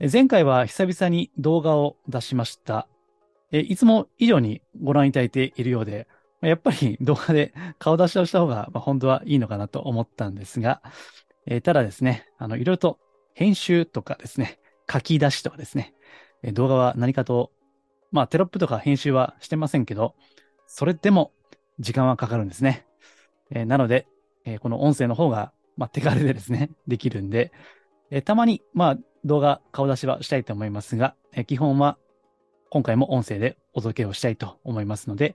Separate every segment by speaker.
Speaker 1: 前回は久々に動画を出しました。えいつも以上にご覧いただいているようで、やっぱり 動画で 顔出しをした方が、本当はいいのかなと思ったんですが、えただですね、あの、いろいろと編集とかですね、書き出しとかですね、動画は何かと、まあテロップとか編集はしてませんけど、それでも時間はかかるんですね。えなので、えこの音声の方が、まあ、手軽でですね、できるんで、えたまに、まあ、動画、顔出しはしたいと思いますが、え基本は、今回も音声でお届けをしたいと思いますので、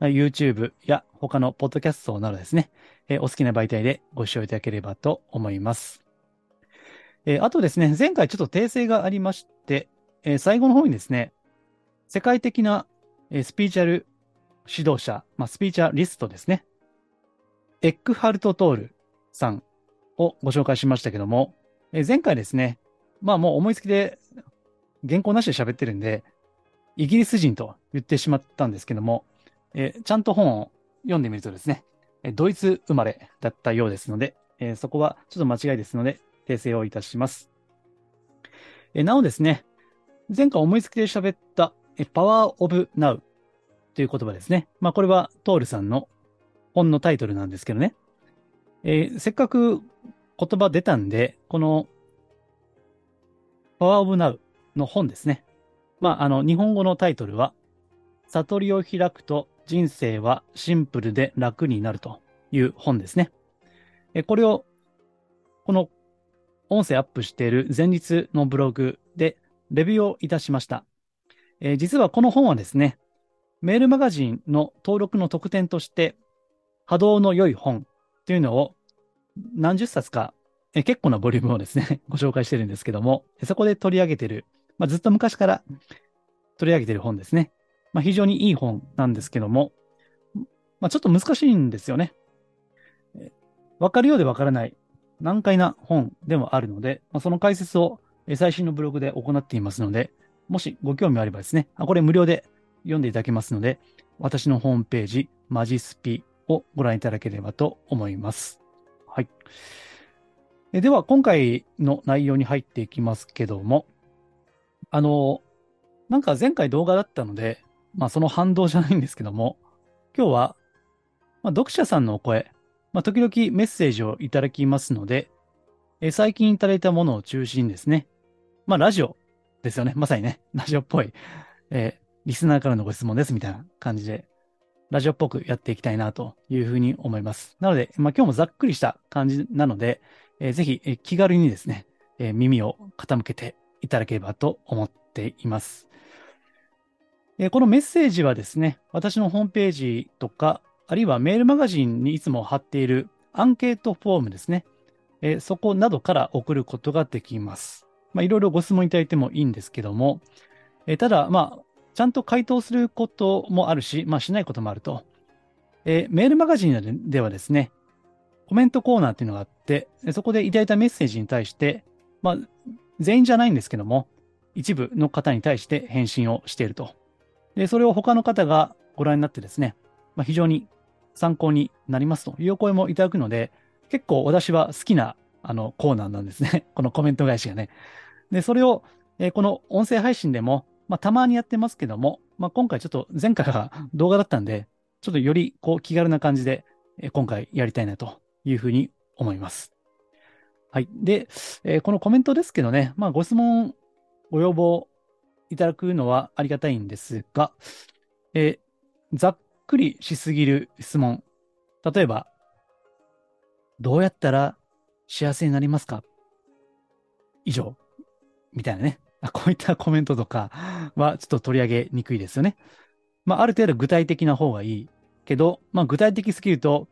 Speaker 1: ま YouTube や他のポッドキャストなどですね、えお好きな媒体でご視聴いただければと思います。えーあとですね、前回ちょっと訂正がありまして、え最後の方にですね、世界的な、えスピーチャル指導者、まあ、スピーチャリストですね、エックハルト・トールさんをご紹介しましたけども、え前回ですね、まあもう思いつきで原稿なしで喋ってるんで、イギリス人と言ってしまったんですけども、えーちゃんと本を読んでみるとですね、えドイツ生まれだったようですので、えーそこはちょっと間違いですので、訂正をいたします。えーなおですね、前回思いつきで喋った、えー Power of Now という言葉ですね。まあこれはトールさんの本のタイトルなんですけどね。えせっかく言葉出たんで、この Power of Now の本ですね。まあ、あの、日本語のタイトルは、悟りを開くと人生はシンプルで楽になるという本ですね。えこれを、この音声アップしている前日のブログでレビューをいたしました。えー実はこの本はですね、メールマガジンの登録の特典として、波動の良い本というのを何十冊か、え結構なボリュームをですね、ご紹介してるんですけども、そこで取り上げてる、まあ、ずっと昔から取り上げてる本ですね。まあ、非常にいい本なんですけども、まあ、ちょっと難しいんですよね。えわかるようでわからない難解な本でもあるので、まあ、その解説を最新のブログで行っていますので、もしご興味あればですね、あこれ無料で読んでいただけますので、私のホームページ、マジスピをご覧いただければと思います。はい。えでは、今回の内容に入っていきますけども、あの、なんか前回動画だったので、まあその反動じゃないんですけども、今日は、まあ、読者さんのお声、まあ時々メッセージをいただきますので、え最近いただいたものを中心にですね、まあラジオですよね。まさにね、ラジオっぽい、えーリスナーからのご質問ですみたいな感じで、ラジオっぽくやっていきたいなというふうに思います。なので、まあ今日もざっくりした感じなので、えーぜひ、え気軽にですね、え耳を傾けていただければと思っています。えこのメッセージはですね、私のホームページとか、あるいはメールマガジンにいつも貼っているアンケートフォームですね、えそこなどから送ることができます。まあ、いろいろご質問いただいてもいいんですけども、えただ、まあ、ちゃんと回答することもあるし、まあ、しないこともあると。えメールマガジンではですね、コメントコーナーっていうのがあって、そこでいただいたメッセージに対して、まあ、全員じゃないんですけども、一部の方に対して返信をしていると。で、それを他の方がご覧になってですね、まあ、非常に参考になりますというお声もいただくので、結構私は好きなあのコーナーなんですね。このコメント返しがね。で、それを、えーこの音声配信でも、まあ、たまにやってますけども、まあ、今回ちょっと前回が動画だったんで、ちょっとよりこう気軽な感じで、えー今回やりたいなというふうに思います。はい。で、えーこのコメントですけどね、まあ、ご質問、ご要望いただくのはありがたいんですが、えーざっくりしすぎる質問。例えば、どうやったら幸せになりますか？以上。みたいなね。こういったコメントとか はちょっと取り上げにくいですよね。まあ、ある程度具体的な方がいいけど、まあ、具体的すぎると、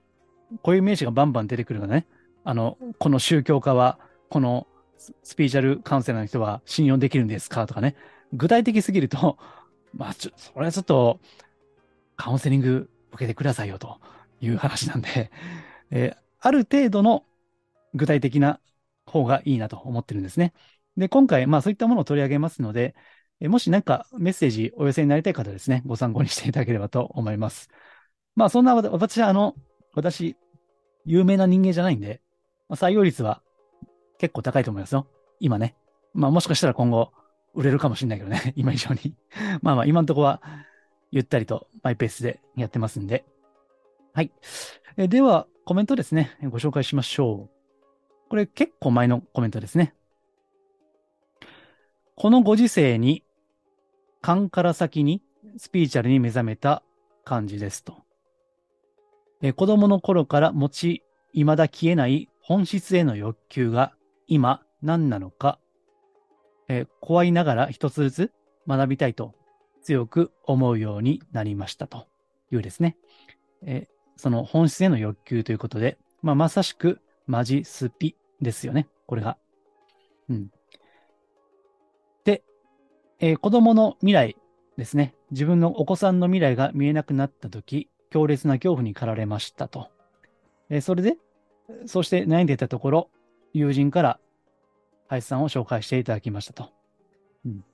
Speaker 1: こういう名詞がバンバン出てくるのね。あの、この宗教家は、このスピーチャルカウンセラーの人は信用できるんですかとかね。具体的すぎると、まあ、ちょ、それはちょっと、カウンセリング受けてくださいよという話なんで、えー、ある程度の具体的な方がいいなと思ってるんですね。で、今回、まあそういったものを取り上げますので、えもし何かメッセージお寄せになりたい方ですね、ご参考にしていただければと思います。まあそんな私はあの、私、有名な人間じゃないんで、まあ、採用率は結構高いと思いますよ。今ね。まあもしかしたら今後売れるかもしれないけどね、今以上に まあまあ今のとこはゆったりとマイペースでやってますんで。はい。えでは、コメントですね、ご紹介しましょう。これ結構前のコメントですね。このご時世に勘から先にスピーチャルに目覚めた感じですと。え子供の頃から持ち、未だ消えない本質への欲求が今何なのか、え怖いながら一つずつ学びたいと強く思うようになりましたというですね。えその本質への欲求ということで、まあ、まさしくマジスピですよね。これが。うん。でえー、子供の未来ですね。自分のお子さんの未来が見えなくなったとき、強烈な恐怖に駆られましたと。え、それで、そして悩んでいたところ、友人から林さんを紹介していただきましたと。うん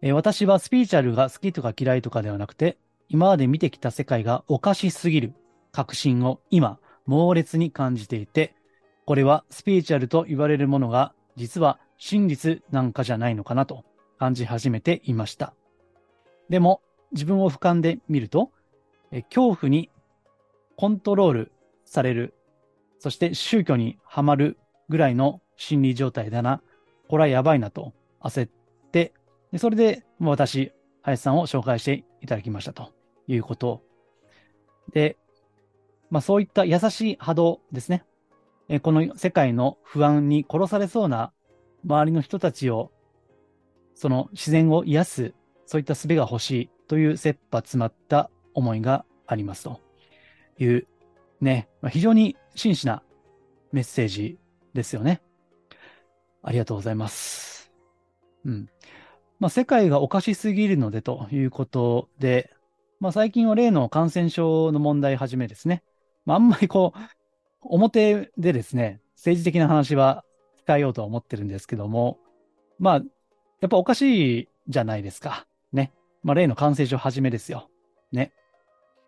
Speaker 1: え、私はスピーチャルが好きとか嫌いとかではなくて、今まで見てきた世界がおかしすぎる確信を今、猛烈に感じていて、これはスピーチャルと言われるものが実は真実なんかじゃないのかなと感じ始めていました。でも、自分を俯瞰で見ると、え恐怖にコントロールされる、そして宗教にはまるぐらいの心理状態だな、これはやばいなと焦って、でそれで私、林さんを紹介していただきましたということ。で、まあそういった優しい波動ですね。えこの世界の不安に殺されそうな周りの人たちを、その自然を癒す、そういった術が欲しいという切羽詰まった思いがありますという、ね、非常に真摯なメッセージですよね。ありがとうございます。うん。まあ、世界がおかしすぎるのでということで、まあ、最近は例の感染症の問題はじめですね。まあ、あんまりこう、表でですね、政治的な話は控えようとは思ってるんですけども、まあ、やっぱおかしいじゃないですか。ね。まあ、例の感染症はじめですよ。ね。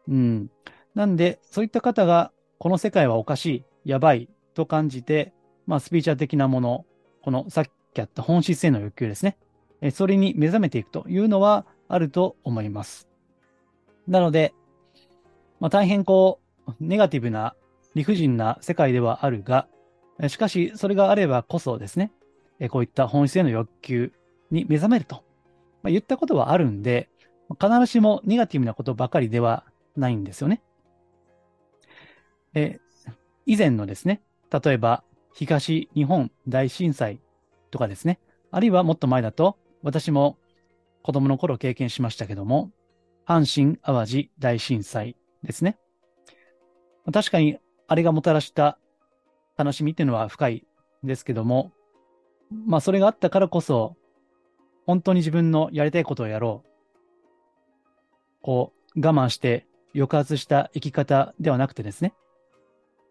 Speaker 1: うん。なんで、そういった方が、この世界はおかしい、やばいと感じて、まあ、スピーチャー的なもの、このさっきあった本質への欲求ですね。えそれに目覚めていくというのはあると思います。なので、まあ、大変こう、ネガティブな理不尽な世界ではあるが、しかし、それがあればこそですね、こういった本質への欲求に目覚めると、まあ、言ったことはあるんで、必ずしもネガティブなことばかりではないんですよね。え以前のですね、例えば東日本大震災とかですね、あるいはもっと前だと、私も子供の頃経験しましたけども、阪神淡路大震災ですね。確かにあれがもたらした楽しみっていうのは深いですけども、まあそれがあったからこそ、本当に自分のやりたいことをやろう。こう、我慢して抑圧した生き方ではなくてですね、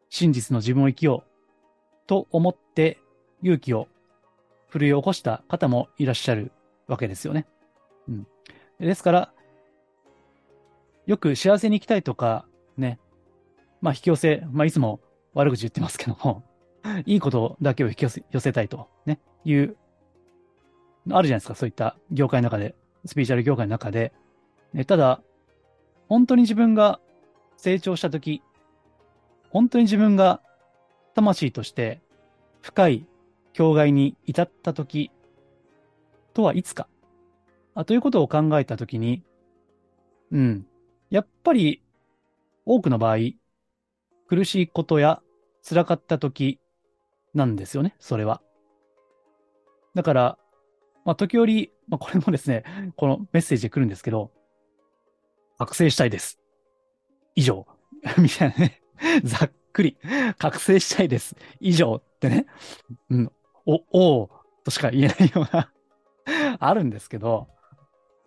Speaker 1: 真実の自分を生きようと思って勇気を奮い起こした方もいらっしゃるわけですよね。うん。ですから、よく幸せに生きたいとか、ね、まあ引き寄せ、まあいつも悪口言ってますけども、いいことだけを引き寄せ寄せたいと、ね、いう、あるじゃないですか、そういった業界の中で、スピーチャル業界の中で。ね、ただ、本当に自分が成長したとき、本当に自分が魂として深い境界に至ったときとはいつかあということを考えたときに、うん。やっぱり多くの場合、苦しいことや辛かった時なんですよね、それは。だから、まあ、時折、まあ、これもですね、このメッセージで来るんですけど、覚醒したいです。以上。みたいなね。ざっくり。覚醒したいです。以上ってね。うん。お、おとしか言えないようなあるんですけど、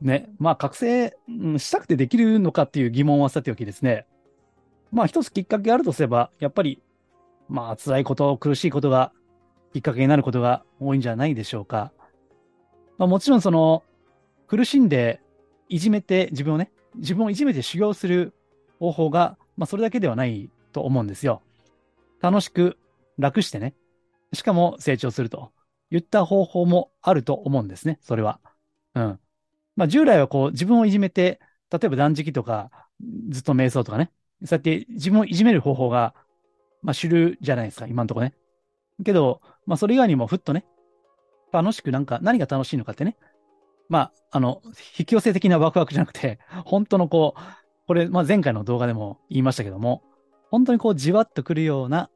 Speaker 1: ね、まあ覚醒、したくてできるのかっていう疑問はさておきですね。まあ一つきっかけがあるとすれば、やっぱり、まあ辛いこと、苦しいことがきっかけになることが多いんじゃないでしょうか。まあもちろんその、苦しんでいじめて自分をね、自分をいじめて修行する方法が、まあそれだけではないと思うんですよ。楽しく楽してね、しかも成長すると言った方法もあると思うんですね、それは。うん。まあ従来はこう自分をいじめて、例えば断食とか、ずっと瞑想とかね、そうやって自分をいじめる方法が、まあ主流じゃないですか、今んとこね。けど、まあそれ以外にもふっとね、楽しくなんか何が楽しいのかってね。まあ、あの、引き寄せ的なワクワクじゃなくて、本当のこう、これ、まあ前回の動画でも言いましたけども、本当にこうじわっとくるような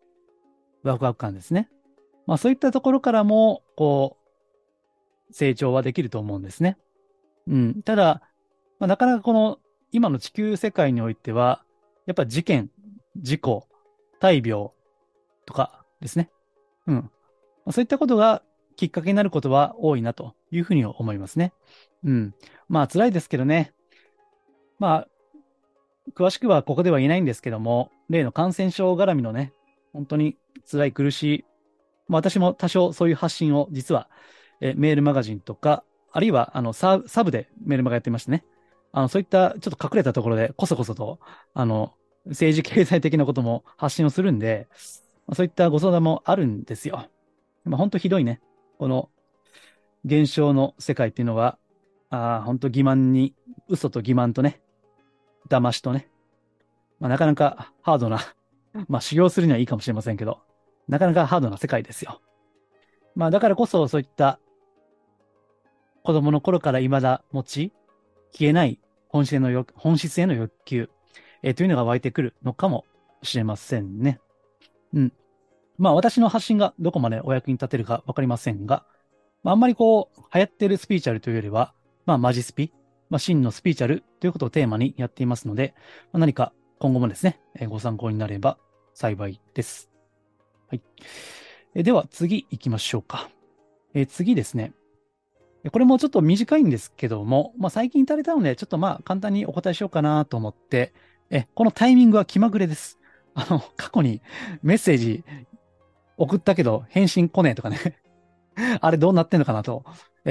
Speaker 1: ワクワク感ですね。まあそういったところからも、こう、成長はできると思うんですね。うん。ただ、まあ、なかなかこの今の地球世界においては、やっぱ事件、事故、大病とかですね。うん。そういったことがきっかけになることは多いなというふうに思いますね。うん。まあ辛いですけどね。まあ、詳しくはここでは言えないんですけども、例の感染症絡みのね、本当に辛い苦しい、まあ、私も多少そういう発信を実は、えメールマガジンとか、あるいはあのササブでメールマガやってましてね、あのそういったちょっと隠れたところでこそこそと、あの、政治経済的なことも発信をするんで、そういったご相談もあるんですよ。まあ、本当ひどいね。この現象の世界っていうのは、あ本当欺瞞に、嘘と欺瞞とね、騙しとね、まあ、なかなかハードな、まあ修行するにはいいかもしれませんけど、なかなかハードな世界ですよ。まあだからこそそういった子供の頃から未だ持ち、消えない本質への欲本質への欲求、えー、というのが湧いてくるのかもしれませんね。うん。まあ私の発信がどこまでお役に立てるかわかりませんが、まあ、あんまりこう流行ってるスピーチャルというよりは、まあマジスピ、まあ真のスピーチャルということをテーマにやっていますので、まあ、何か今後もですね、えー、ご参考になれば幸いです。はい。えー、では次行きましょうか。えー、次ですね。これもちょっと短いんですけども、まあ、最近いただいたので、ちょっとまあ簡単にお答えしようかなと思って、え、このタイミングは気まぐれです。あの、過去にメッセージ送ったけど返信来ねえとかね あれどうなってんのかなと、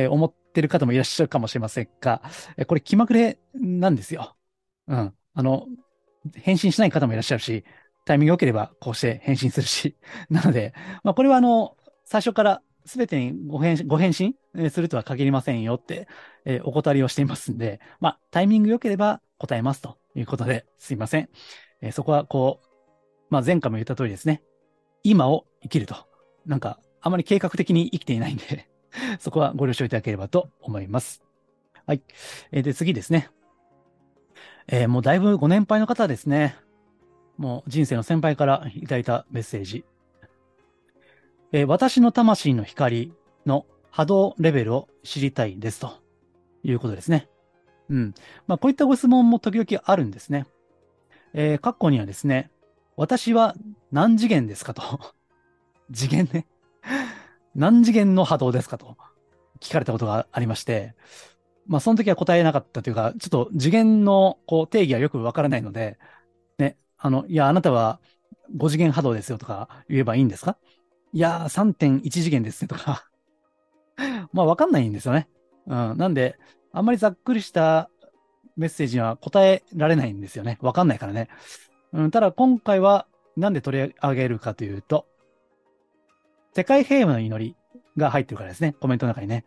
Speaker 1: 思ってる方もいらっしゃるかもしれませんが、これ気まぐれなんですよ。うん。あの、返信しない方もいらっしゃるし、タイミング良ければこうして返信するし。なので、まあこれはあの、最初からすべてにご返ご返信するとは限りませんよって、えー、お断りをしていますんで、まあタイミング良ければ答えますということですいません。えー、そこはこう、まあ前回も言った通りですね。今を生きると。なんか、あまり計画的に生きていないんで そこはご了承いただければと思います。はい。えー、で、次ですね。えー、もうだいぶご年配の方ですね。もう人生の先輩からいただいたメッセージ。えー、私の魂の光の波動レベルを知りたいですということですね。うん。まあ、こういったご質問も時々あるんですね。えー、括弧にはですね、私は何次元ですかと。次元ね。何次元の波動ですかと聞かれたことがありまして、まあその時は答えなかったというか、ちょっと次元のこう定義はよくわからないので、ね、あの、いや、あなたは5次元波動ですよとか言えばいいんですか？いや、3.1次元ですねとか まあわかんないんですよね。うん。なんで、あんまりざっくりしたメッセージには答えられないんですよね。わかんないからね。うん、ただ今回はなんで取り上げるかというと、世界平和の祈りが入ってるからですね。コメントの中にね。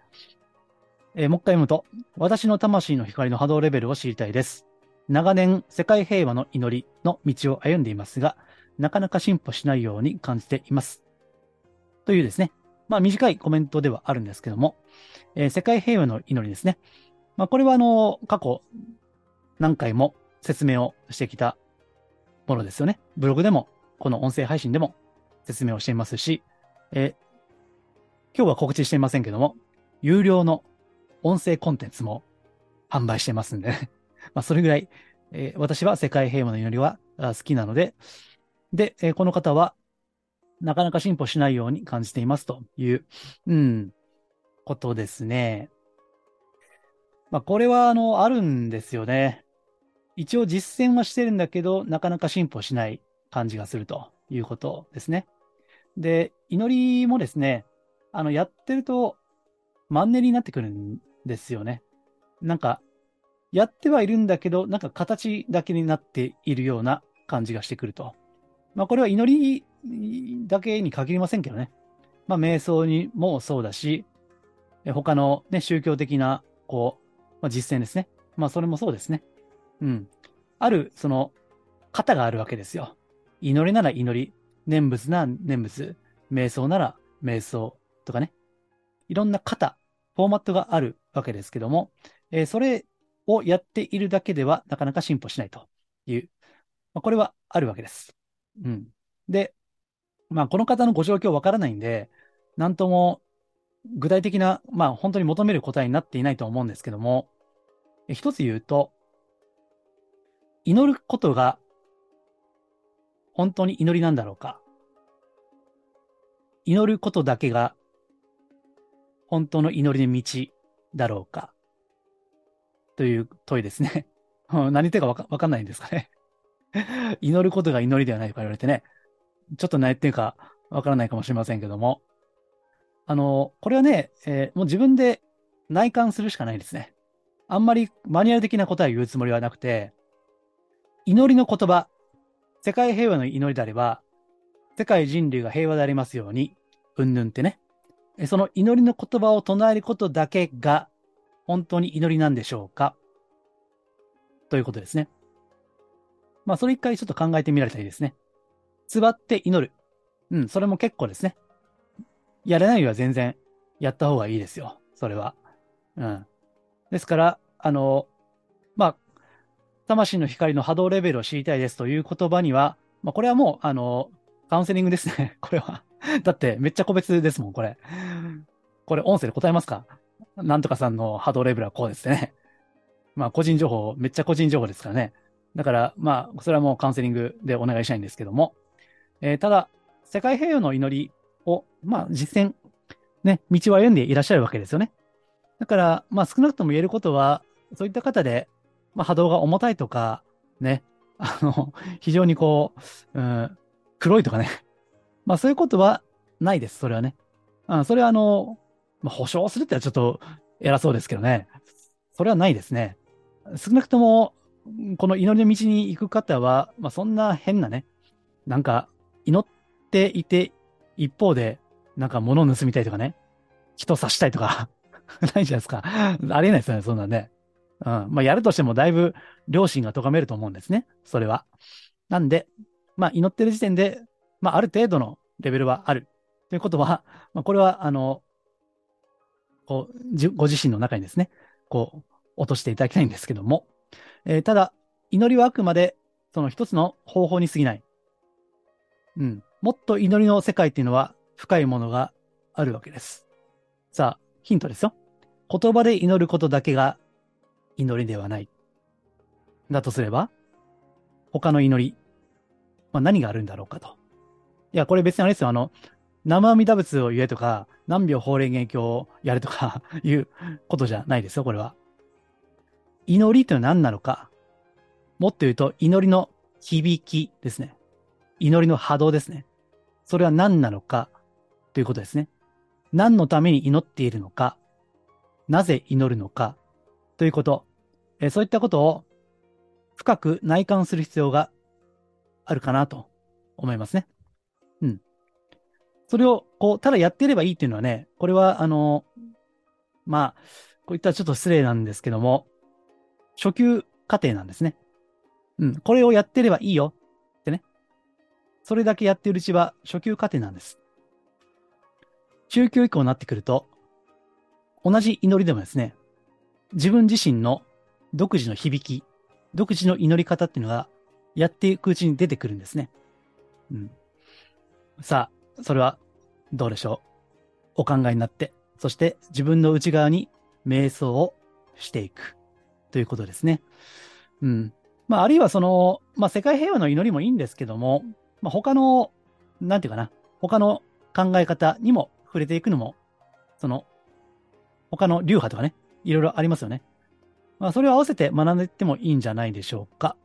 Speaker 1: えー、もう一回読むと、私の魂の光の波動レベルを知りたいです。長年、世界平和の祈りの道を歩んでいますが、なかなか進歩しないように感じています。というですね。まあ短いコメントではあるんですけども、えー、世界平和の祈りですね。まあこれはあの、過去何回も説明をしてきたものですよね。ブログでも、この音声配信でも説明をしていますし、え今日は告知していませんけども、有料の音声コンテンツも販売してますんで、ね、まあそれぐらい、えー、私は世界平和の祈りは好きなので、で、えー、この方はなかなか進歩しないように感じていますという、うん、ことですね。まあ、これは、あの、あるんですよね。一応実践はしてるんだけど、なかなか進歩しない感じがするということですね。で、祈りもですね、あの、やってると、マンネリになってくるんですよね。なんか、やってはいるんだけど、なんか形だけになっているような感じがしてくると。まあ、これは祈りだけに限りませんけどね。まあ、瞑想にもそうだし、他のね、宗教的な、こう、まあ、実践ですね。まあ、それもそうですね。うん。ある、その、型があるわけですよ。祈りなら祈り、念仏なら念仏、瞑想なら瞑想とかね。いろんな型、フォーマットがあるわけですけども、えー、それをやっているだけではなかなか進歩しないという、まあ、これはあるわけです。うん。で、まあ、この方のご状況わからないんで、なんとも具体的な、まあ、本当に求める答えになっていないと思うんですけども、一つ言うと、祈ることが本当に祈りなんだろうか？祈ることだけが本当の祈りの道だろうか？という問いですね。何言ってるかわかかんないんですかね。祈ることが祈りではないとか言われてね。ちょっと何言ってるかわからないかもしれませんけども。あの、これはね、えー、もう自分で内観するしかないですね。あんまりマニュアル的な答えを言うつもりはなくて、祈りの言葉、世界平和の祈りであれば、世界人類が平和でありますように、うんぬんってね。その祈りの言葉を唱えることだけが本当に祈りなんでしょうか？ということですね。まあ、それ一回ちょっと考えてみられたらいいですね。座って祈る。うん、それも結構ですね。やれないよりは全然やった方がいいですよ。それは。うん。ですから、あの、まあ、魂の光の波動レベルを知りたいですという言葉には、まあ、これはもう、あの、カウンセリングですね。これは。だって、めっちゃ個別ですもん、これ。これ、音声で答えますか？なんとかさんの波動レベルはこうですね。まあ、個人情報、めっちゃ個人情報ですからね。だから、まあ、それはもうカウンセリングでお願いしたいんですけども。えー、ただ、世界平和の祈りを、まあ、実践、ね、道を歩んでいらっしゃるわけですよね。だから、まあ、少なくとも言えることは、そういった方で、まあ、波動が重たいとか、ね、あの、非常にこう、うん、黒いとかね。まあ、そういうことはないです、それはね。あそれは、あの、まあ、保証するってのはちょっと偉そうですけどね。それはないですね。少なくとも、この祈りの道に行く方は、まあ、そんな変なね、なんか、祈っていて、一方で、なんか物を盗みたいとかね、人刺したいとか ないじゃないですか。ありえないですよね、そんなんね。うん。まあ、やるとしてもだいぶ良心が咎めると思うんですね。それは。なんで、まあ、祈ってる時点で、まあ、ある程度のレベルはある。ということは、まあ、これは、あの、こう、ご自身の中にですね、こう、落としていただきたいんですけども、えー、ただ、祈りはあくまで、その一つの方法に過ぎない。うん。もっと祈りの世界っていうのは深いものがあるわけです。さあ、ヒントですよ。言葉で祈ることだけが祈りではない。だとすれば、他の祈り、まあ、何があるんだろうかと。いや、これ別にあれですよ。あの、生阿弥陀仏を言えとか、何秒法蓮華経をやるとか いうことじゃないですよ、これは。祈りというのは何なのか。もっと言うと、祈りの響きですね。祈りの波動ですね。それは何なのかということですね。何のために祈っているのか。なぜ祈るのか。ということ。えそういったことを深く内観する必要があるかなと思いますね。うん。それを、こう、ただやっていればいいっていうのはね、これは、あの、まあ、こういったちょっと失礼なんですけども、初級過程なんですね。うん。これをやってればいいよってね。それだけやってるうちは初級過程なんです。中級以降になってくると、同じ祈りでもですね、自分自身の独自の響き、独自の祈り方っていうのが、やっていくうちに出てくるんですね。うん。さあ、それはどうでしょう？お考えになって、そして自分の内側に瞑想をしていくということですね。うん。まあ、あるいはその、まあ、世界平和の祈りもいいんですけども、まあ、他の、なんていうかな、他の考え方にも触れていくのも、その、他の流派とかね、いろいろありますよね。まあ、それを合わせて学んでいってもいいんじゃないでしょうか。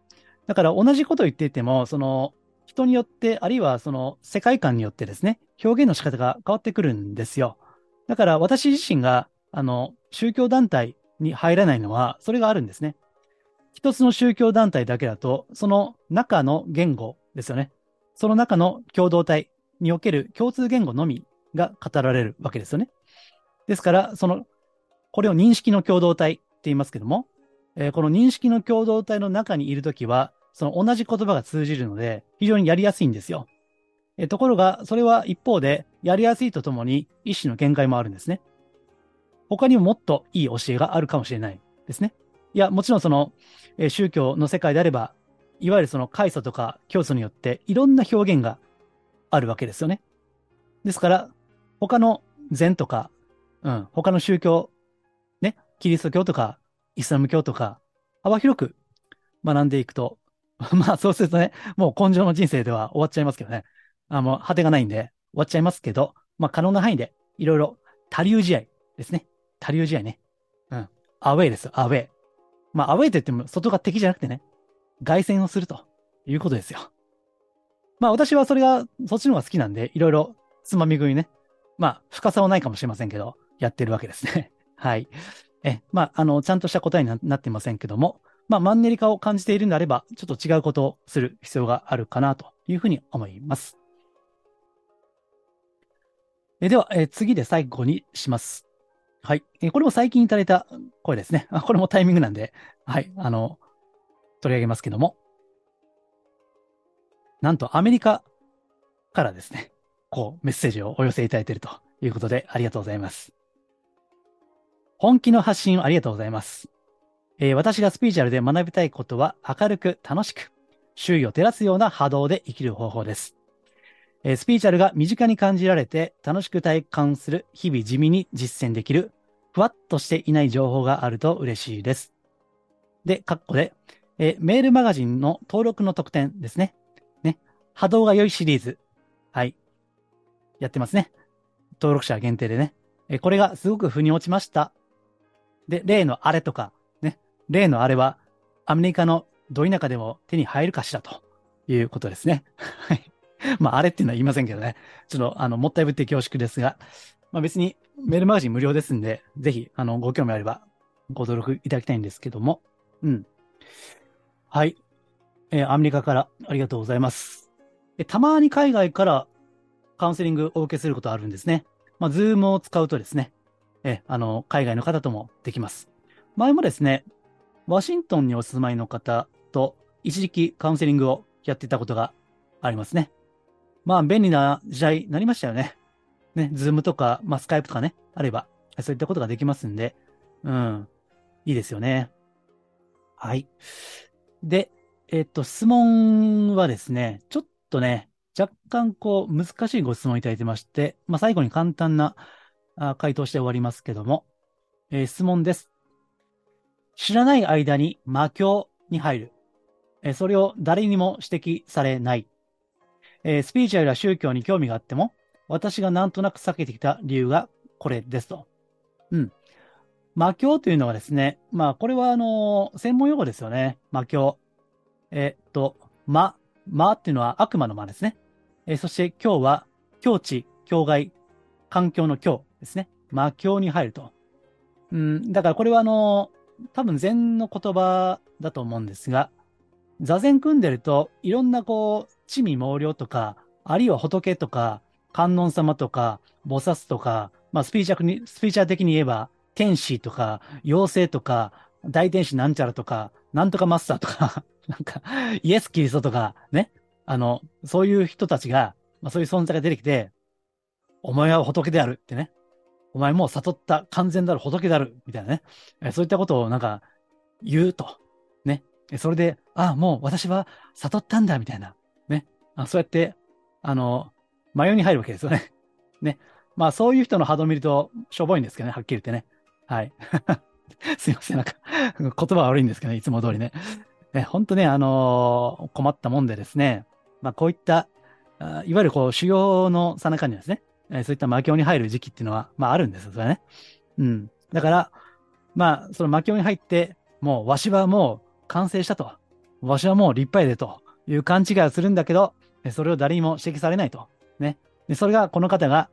Speaker 1: だから同じことを言っていても、その人によって、あるいはその世界観によってですね、表現の仕方が変わってくるんですよ。だから私自身が、あの、宗教団体に入らないのは、それがあるんですね。一つの宗教団体だけだと、その中の言語ですよね。その中の共同体における共通言語のみが語られるわけですよね。ですから、その、これを認識の共同体って言いますけども、えー、この認識の共同体の中にいるときは、その同じ言葉が通じるので、非常にやりやすいんですよ。えー、ところが、それは一方で、やりやすいとともに、意思の限界もあるんですね。他にももっといい教えがあるかもしれないですね。いや、もちろんその、えー、宗教の世界であれば、いわゆるその開祖とか教祖によっていろんな表現があるわけですよね。ですから、他の禅とか、うん、他の宗教、キリスト教とか、イスラム教とか、幅広く学んでいくと、まあそうするとね、もう根性の人生では終わっちゃいますけどね。あもう果てがないんで終わっちゃいますけど、まあ可能な範囲でいろいろ多流試合ですね。多流試合ね。うん。アウェイです、アウェイ。まあアウェイと言っても外が敵じゃなくてね、外戦をするということですよ。まあ私はそれが、そっちの方が好きなんで、いろいろつまみ食いね。まあ深さはないかもしれませんけど、やってるわけですね。はい。え、まあ、あの、ちゃんとした答えになっていませんけども、まあ、マンネリ化を感じているんであれば、ちょっと違うことをする必要があるかなというふうに思います。えでは、え次で最後にします。はい。えこれも最近いただいた声ですね。これもタイミングなんで、はい。あの、取り上げますけども。なんとアメリカからですね、こうメッセージをお寄せいただいているということでありがとうございます。本気の発信をありがとうございます。えー、私がスピーチャルで学びたいことは明るく楽しく、周囲を照らすような波動で生きる方法です。えー、スピーチャルが身近に感じられて楽しく体感する日々地味に実践できるふわっとしていない情報があると嬉しいです。で、カッコで、えー、メールマガジンの登録の特典ですね。ね。波動が良いシリーズ。はい。やってますね。登録者限定でね。え、これがすごく腑に落ちました。で、例のあれとか、ね。例のあれは、アメリカのど田舎でも手に入るかしらということですね。はい。まあ、あれっていうのは言いませんけどね。ちょっと、あの、もったいぶって恐縮ですが、まあ別にメールマガジン無料ですんで、ぜひ、あの、ご興味あればご登録いただきたいんですけども、うん。はい。えー、アメリカからありがとうございます。えたまに海外からカウンセリングをお受けすることあるんですね。まあ、ズームを使うとですね、え、あの、海外の方ともできます。前もですね、ワシントンにお住まいの方と一時期カウンセリングをやっていたことがありますね。まあ、便利な時代になりましたよね。ね、ズームとか、まあ、スカイプとかね、あれば、そういったことができますんで、うん、いいですよね。はい。で、えっと、質問はですね、ちょっとね、若干こう、難しいご質問いただいてまして、まあ、最後に簡単なあ回答して終わりますけども、えー、質問です。知らない間に魔境に入る。えー、それを誰にも指摘されない。えー、スピーチュアルや宗教に興味があっても、私がなんとなく避けてきた理由がこれですと。うん。魔境というのはですね、まあ、これはあの、専門用語ですよね。魔境。えっと、魔、魔っていうのは悪魔の魔ですね。え、そして今日は、境地、境外、環境の境ですね。魔境に入ると。うん、だからこれはあの、多分禅の言葉だと思うんですが、座禅組んでると、いろんなこう、地味猛量とか、あるいは仏とか、観音様とか、菩薩とか、まあスピーチャーに、スピーチャー的に言えば、天使とか、妖精とか、大天使なんちゃらとか、なんとかマスターとか、なんか、イエス・キリストとか、ね。あの、そういう人たちが、まあそういう存在が出てきて、お前は仏であるってね。お前もう悟った完全なる仏である、みたいなね。そういったことをなんか言うと。ね。それで、ああ、もう私は悟ったんだ、みたいな。ね。あそうやって、あの、迷いに入るわけですよね。ね。まあそういう人の波動を見るとしょぼいんですけどね、はっきり言ってね。はい。すいません。なんか、言葉悪いんですけどね、いつも通りね。ね本当ね、あのー、困ったもんでですね、まあこういった、いわゆるこう修行のさなかにですね、えそういった魔境に入る時期っていうのは、まああるんですよ、それね。うん。だから、まあ、その魔境に入って、もうわしはもう完成したと。わしはもう立派でという勘違いをするんだけど、それを誰にも指摘されないと。ね。でそれがこの方が、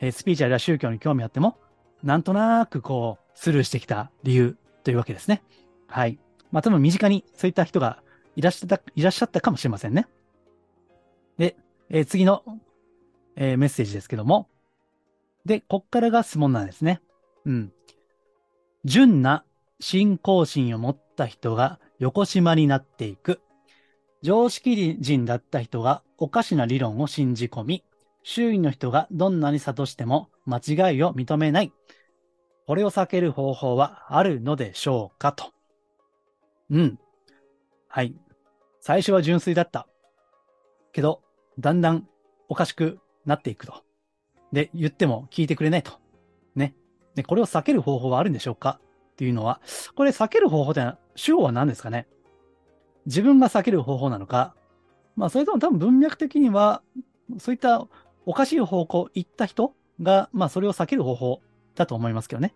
Speaker 1: えスピーチや宗教に興味あっても、なんとなくこう、スルーしてきた理由というわけですね。はい。まあ多分身近にそういった人がいらっしゃった、いらっしゃったかもしれませんね。で、えー、次の、えー、メッセージですけども。で、こっからが質問なんですね。うん。純な信仰心を持った人が横島になっていく。常識人だった人がおかしな理論を信じ込み、周囲の人がどんなに諭しても間違いを認めない。これを避ける方法はあるのでしょうかと。うん。はい。最初は純粋だった。けど、だんだんおかしくなっていくと。で、言っても聞いてくれないと。ね。で、これを避ける方法はあるんでしょうか？っていうのは、これ避ける方法って手法は何ですかね？自分が避ける方法なのか、まあ、それとも多分文脈的には、そういったおかしい方向行った人が、まあ、それを避ける方法だと思いますけどね。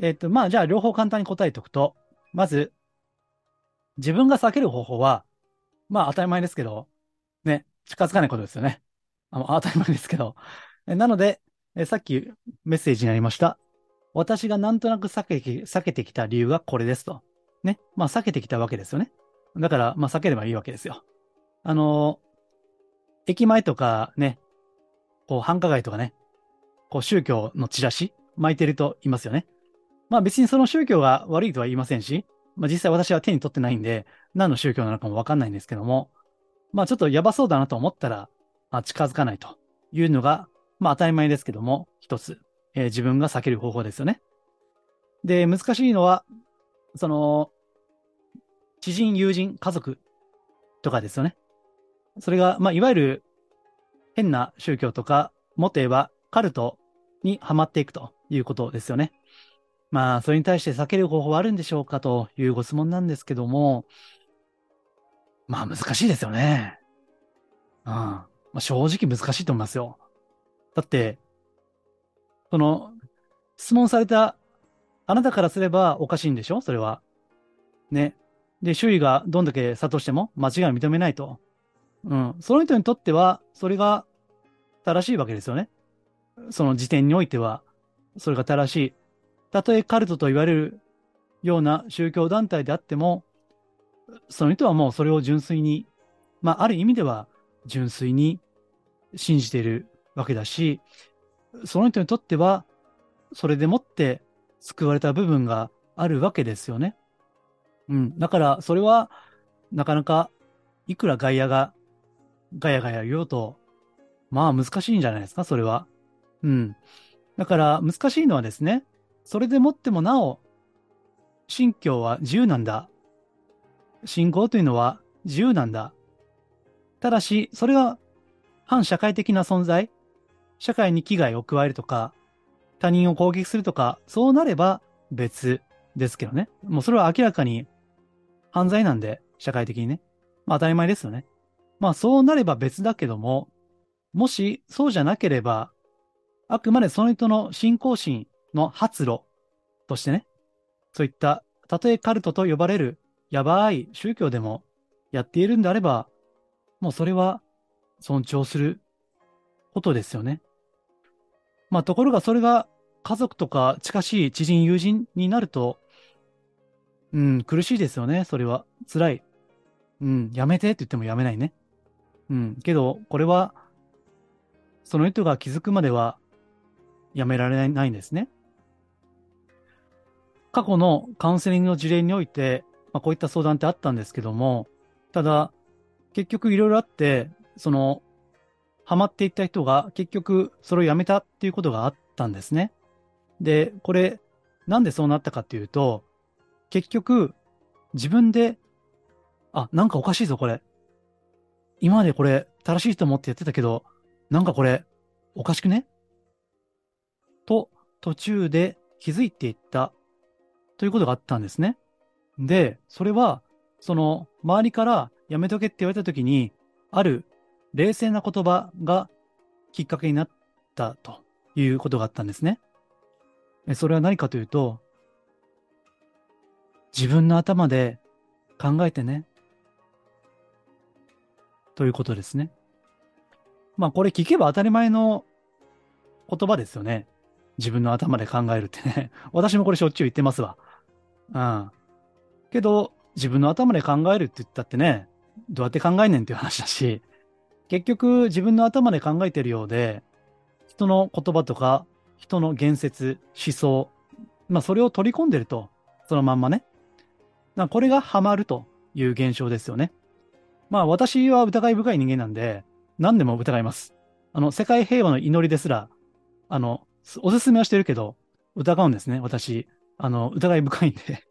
Speaker 1: えっ、ー、と、まあ、じゃあ、両方簡単に答えておくと、まず、自分が避ける方法は、まあ、当たり前ですけど、ね、近づかないことですよね。あの当たり前ですけど。なので、えさっきメッセージにありました。私がなんとなく避け避けてきた理由はこれですと。ね。まあ、避けてきたわけですよね。だから、まあ、避ければいいわけですよ。あのー、駅前とかね、こう、繁華街とかね、こう、宗教のチラシ巻いてると言いますよね。まあ別にその宗教が悪いとは言いませんし、まあ実際私は手に取ってないんで、何の宗教なのかもわかんないんですけども、まあちょっとやばそうだなと思ったら、まあ、近づかないというのが、まあ当たり前ですけども、一つ、えー、自分が避ける方法ですよね。で、難しいのは、その、知人、友人、家族とかですよね。それが、まあいわゆる変な宗教とか、もっと言えばカルトにはまっていくということですよね。まあ、それに対して避ける方法はあるんでしょうかというご質問なんですけども、まあ難しいですよね。うん。まあ、正直難しいと思いますよ。だって、その、質問されたあなたからすればおかしいんでしょ？それは。ね。で、周囲がどんだけ諭しても間違いを認めないと。うん。その人にとっては、それが正しいわけですよね。その時点においては、それが正しい。たとえカルトと言われるような宗教団体であっても、その人はもうそれを純粋に、まあ、ある意味では純粋に信じているわけだし、その人にとっては、それでもって救われた部分があるわけですよね。うん。だから、それは、なかなか、いくら外野が、ガヤガヤ言おうと、まあ難しいんじゃないですか、それは。うん。だから難しいのはですね、それでもってもなお、信教は自由なんだ。信仰というのは自由なんだ。ただし、それが反社会的な存在、社会に危害を加えるとか、他人を攻撃するとか、そうなれば別ですけどね。もうそれは明らかに犯罪なんで、社会的にね。まあ当たり前ですよね。まあそうなれば別だけども、もしそうじゃなければ、あくまでその人の信仰心の発露としてね、そういった、たとえカルトと呼ばれるやばい宗教でもやっているんであれば、もうそれは尊重することですよね。まあところがそれが家族とか近しい知人友人になると、うん、苦しいですよね、それは。辛い。うん、やめてって言ってもやめないね。うん、けど、これは、その人が気づくまではやめられないんですね。過去のカウンセリングの事例において、まあ、こういった相談ってあったんですけども、ただ、結局いろいろあって、その、ハマっていった人が結局それをやめたっていうことがあったんですね。で、これ、なんでそうなったかっていうと、結局、自分で、あ、なんかおかしいぞ、これ。今までこれ正しいと思ってやってたけど、なんかこれ、おかしくね？と、途中で気づいていったということがあったんですね。で、それは、その、周りからやめとけって言われたときに、ある冷静な言葉がきっかけになったということがあったんですね。それは何かというと、自分の頭で考えてね。ということですね。まあこれ聞けば当たり前の言葉ですよね。自分の頭で考えるってね。私もこれしょっちゅう言ってますわ。うん。けど、自分の頭で考えるって言ったってね、どうやって考えんねんっていう話だし、結局自分の頭で考えてるようで、人の言葉とか、人の言説、思想、まあそれを取り込んでると、そのまんまね。これがハマるという現象ですよね。まあ私は疑い深い人間なんで、何でも疑います。あの、世界平和の祈りですら、あの、おすすめはしてるけど、疑うんですね、私。あの、疑い深いんで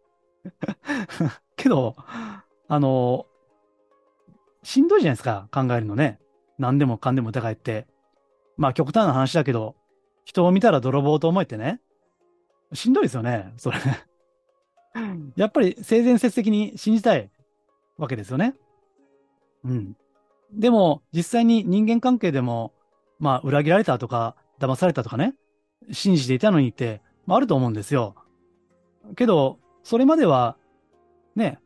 Speaker 1: けど、あの、しんどいじゃないですか、考えるのね。何でもかんでも疑いって。まあ極端な話だけど、人を見たら泥棒と思えてね。しんどいですよね、それ。やっぱり性善説的に信じたいわけですよね。うん。でも、実際に人間関係でも、まあ、裏切られたとか、騙されたとかね、信じていたのにって、まあ、あると思うんですよ。けど、それまでは、ね、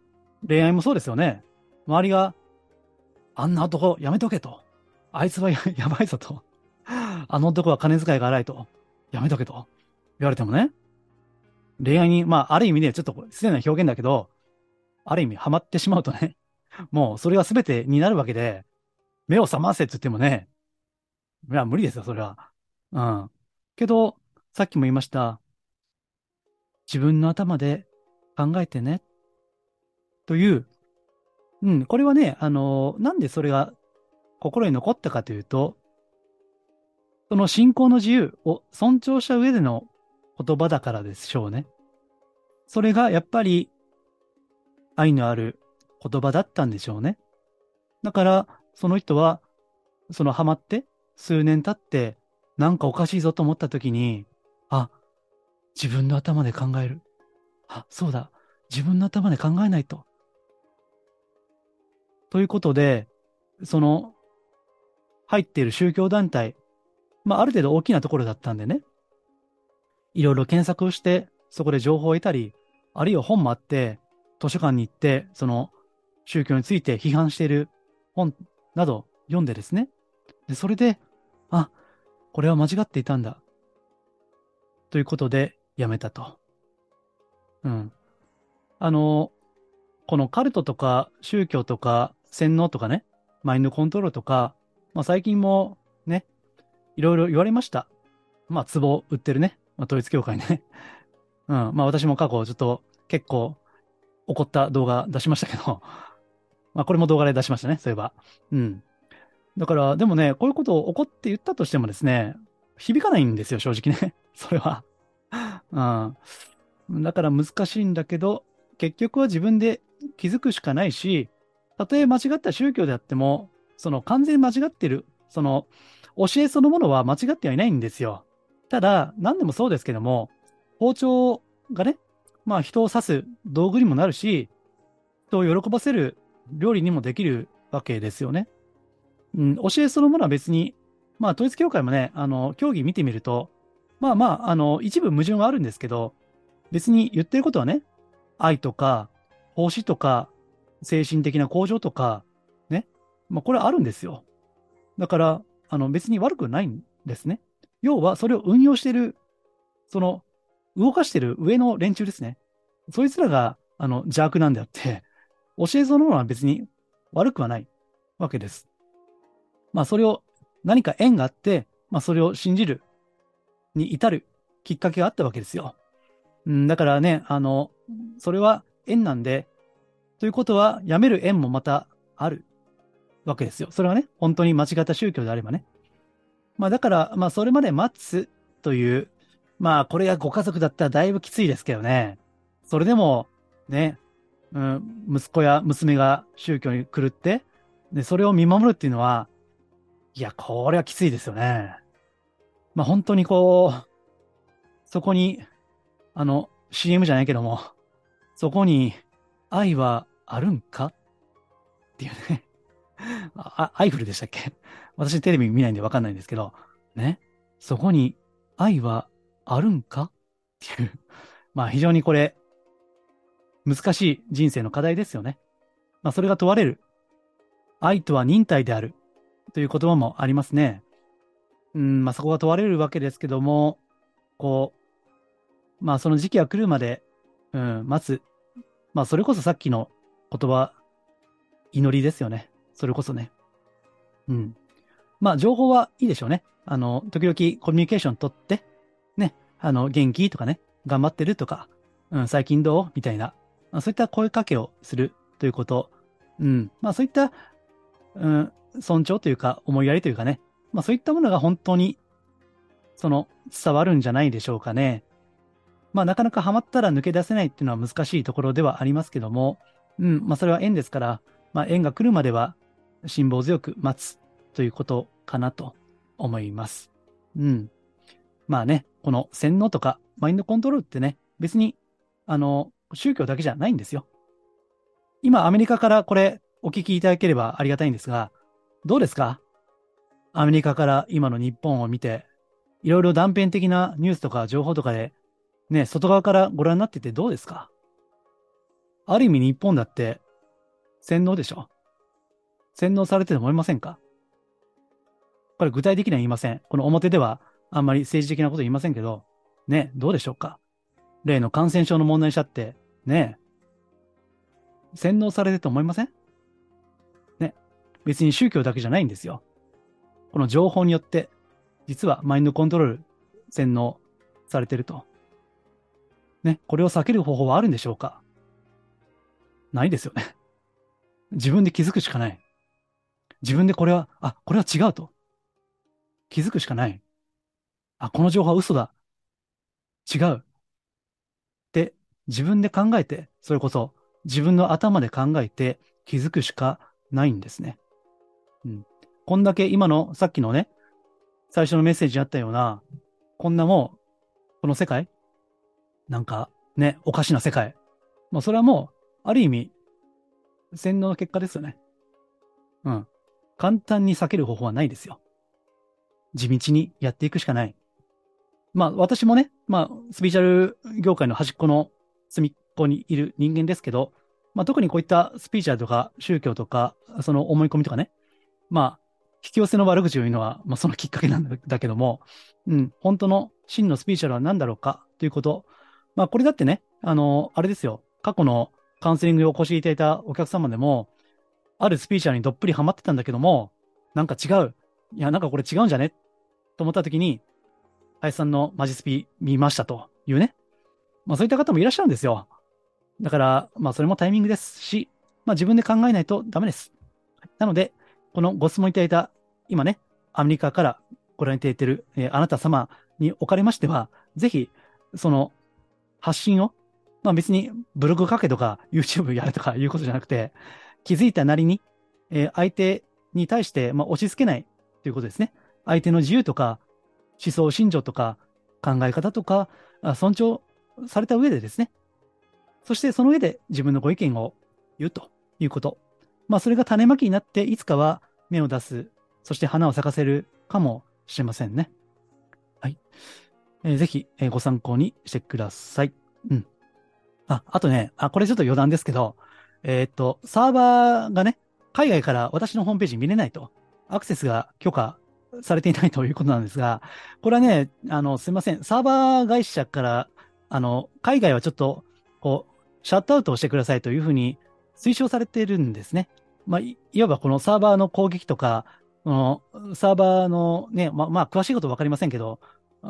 Speaker 1: 恋愛もそうですよね。周りが、あんな男やめとけと。あいつは やばいぞと。あの男は金遣いが荒いと。やめとけと。言われてもね。恋愛に、まあ、ある意味でちょっと失礼な表現だけど、ある意味ハマってしまうとね、もうそれが全てになるわけで、目を覚ませって言ってもね、いや、無理ですよ、それは。うん。けど、さっきも言いました。自分の頭で考えてね。という、うん、これはね、あの、なんでそれが心に残ったかというと、その信仰の自由を尊重した上での言葉だからでしょうね。それがやっぱり愛のある言葉だったんでしょうね。だから、その人は、そのハマって数年経って、なんかおかしいぞと思った時に、あ、自分の頭で考える。あ、そうだ。自分の頭で考えないと。ということで、その、入っている宗教団体、まあ、ある程度大きなところだったんでね、いろいろ検索をして、そこで情報を得たり、あるいは本もあって、図書館に行って、その宗教について批判している本など読んでですね、でそれで、あ、これは間違っていたんだ。ということで、やめたと。うん。あの、このカルトとか宗教とか洗脳とかね、マインドコントロールとか、まあ最近もね、いろいろ言われました。まあ、壺売ってるね。まあ、統一教会ね。うん。まあ私も過去ちょっと結構怒った動画出しましたけど、まあこれも動画で出しましたね、そういえば。うん。だから、でもね、こういうことを怒って言ったとしてもですね、響かないんですよ、正直ね。それは。うん。だから難しいんだけど、結局は自分で気づくしかないし、たとえ間違った宗教であっても、その完全に間違ってる、その教えそのものは間違ってはいないんですよ。ただ、何でもそうですけども、包丁がね、まあ人を刺す道具にもなるし、人を喜ばせる料理にもできるわけですよね。うん、教えそのものは別に、まあ統一教会もね、あの、競技見てみると、まあまあ、あの、一部矛盾はあるんですけど、別に言ってることはね、愛とか、奉仕とか、精神的な向上とか、まあこれはあるんですよ。だから、あの別に悪くないんですね。要はそれを運用してる、その、動かしてる上の連中ですね。そいつらが、あの、邪悪なんであって、教えそのものは別に悪くはないわけです。まあ、それを、何か縁があって、まあ、それを信じるに至るきっかけがあったわけですよ。うん、だからね、あの、それは縁なんで、ということは、やめる縁もまたあるわけですよ。それはね、本当に間違った宗教であればね。まあだから、まあそれまで待つという、まあこれがご家族だったらだいぶきついですけどね。それでも、ね、うん、息子や娘が宗教に狂って、で、それを見守るっていうのは、いや、これはきついですよね。まあ本当にこう、そこに、あの、CM じゃないけども、そこに愛はあるんか？っていうね。あ、アイフルでしたっけ？私テレビ見ないんでわかんないんですけど、ね？そこに愛はあるんか？っていう。まあ非常にこれ、難しい人生の課題ですよね。まあ、それが問われる。愛とは忍耐である。という言葉もありますね。うん、まあ、そこが問われるわけですけども、こう、まあ、その時期が来るまで、うん、待つ。まあ、それこそさっきの言葉、祈りですよね。それこそね。うん。まあ、情報はいいでしょうね。あの、時々コミュニケーション取って、ね、あの、元気とかね、頑張ってるとか、うん、最近どうみたいな、そういった声かけをするということ。うん。まあ、そういった、うん、尊重というか、思いやりというかね、まあ、そういったものが本当に、その、伝わるんじゃないでしょうかね。まあ、なかなかハマったら抜け出せないっていうのは難しいところではありますけども、うん、まあ、それは縁ですから、まあ、縁が来るまでは辛抱強く待つということかなと思います。うん。まあね、この洗脳とかマインドコントロールってね、別に、あの、宗教だけじゃないんですよ。今、アメリカからこれお聞きいただければありがたいんですが、どうですか？アメリカから今の日本を見て、いろいろ断片的なニュースとか情報とかで、ね、外側からご覧になっててどうですか？ある意味日本だって洗脳でしょ？洗脳されてると思いませんか？これ具体的には言いません。この表ではあんまり政治的なこと言いませんけど、ね、どうでしょうか？例の感染症の問題にしたって、ね、洗脳されてると思いません？ね、別に宗教だけじゃないんですよ。この情報によって、実はマインドコントロール、洗脳されてると。ね、これを避ける方法はあるんでしょうか？ないですよね。自分で気づくしかない。自分でこれは、あ、これは違うと。気づくしかない。あ、この情報は嘘だ。違う。って自分で考えて、それこそ自分の頭で考えて気づくしかないんですね。うん。こんだけ今のさっきのね、最初のメッセージにあったような、こんなもう、この世界なんかね、おかしな世界。もうそれはもう、ある意味、洗脳の結果ですよね。うん。簡単に避ける方法はないですよ。地道にやっていくしかない。まあ私もね、まあスピーチャル業界の端っこの隅っこにいる人間ですけど、まあ特にこういったスピーチャルとか宗教とか、その思い込みとかね、まあ引き寄せの悪口を言うのは、まあそのきっかけなんだけども、うん、本当の真のスピーチャルは何だろうかということ。まあこれだってね、あの、あれですよ、過去のカウンセリングにお越しいただいたお客様でも、あるスピーチャーにどっぷりハマってたんだけども、なんか違う。いや、なんかこれ違うんじゃね？と思った時に、林さんのマジスピ見ましたというね。まあそういった方もいらっしゃるんですよ。だから、まあそれもタイミングですし、まあ自分で考えないとダメです。なので、このご質問いただいた、今ね、アメリカからご覧いただいている、えー、あなた様におかれましては、ぜひ、その発信をまあ別にブログ書けとか YouTube やれとかいうことじゃなくて、気づいたなりに、えー、相手に対して、まあ、押し付けないということですね。相手の自由とか、思想、信条とか、考え方とか、尊重された上でですね。そしてその上で自分のご意見を言うということ。まあそれが種まきになって、いつかは芽を出す、そして花を咲かせるかもしれませんね。はい。えー、ぜひ、えー、ご参考にしてください。うん。あ、あとね、あ、これちょっと余談ですけど、えー、っと、サーバーがね、海外から私のホームページ見れないと、アクセスが許可されていないということなんですが、これはね、あの、すいません、サーバー会社から、あの、海外はちょっと、こう、シャットアウトをしてくださいというふうに推奨されているんですね。まあ、いわばこのサーバーの攻撃とか、のサーバーのね、ま、まあ、詳しいことわかりませんけど、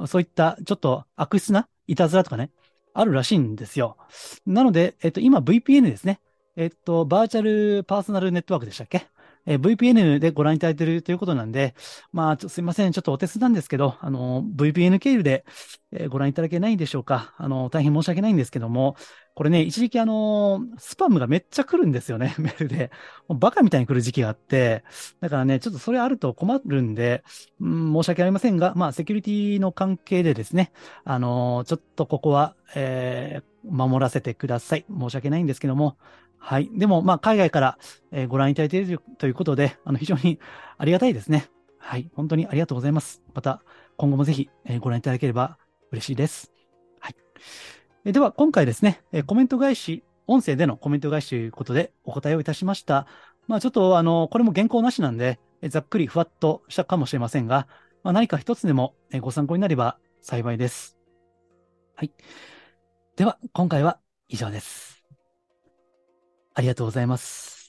Speaker 1: そういったちょっと悪質ないたずらとかね、あるらしいんですよ。なので、えっと、今 VPN ですね。えっと、バーチャルパーソナルネットワークでしたっけ？えー、VPN でご覧いただいているということなんで、まあ、すいません。ちょっとお手数なんですけど、あの、VPN 経由で、えー、ご覧いただけないでしょうか？あの、大変申し訳ないんですけども、これね、一時期あの、スパムがめっちゃ来るんですよね、メールで。もうバカみたいに来る時期があって、だからね、ちょっとそれあると困るんで、うん、申し訳ありませんが、まあ、セキュリティの関係でですね、あの、ちょっとここは、えー、守らせてください。申し訳ないんですけども、はい。でも、まあ、海外から、えー、ご覧いただいているということで、あの、非常にありがたいですね。はい。本当にありがとうございます。また、今後もぜひ、えー、ご覧いただければ嬉しいです。はい。えー、では、今回ですね、え、コメント返し音声でのコメント返しということでお答えをいたしました。まあちょっとあの、これも原稿なしなんで、えざっくりふわっとしたかもしれませんが、まあ、何か一つでもえご参考になれば幸いです。はい。では、今回は以上です。ありがとうございます。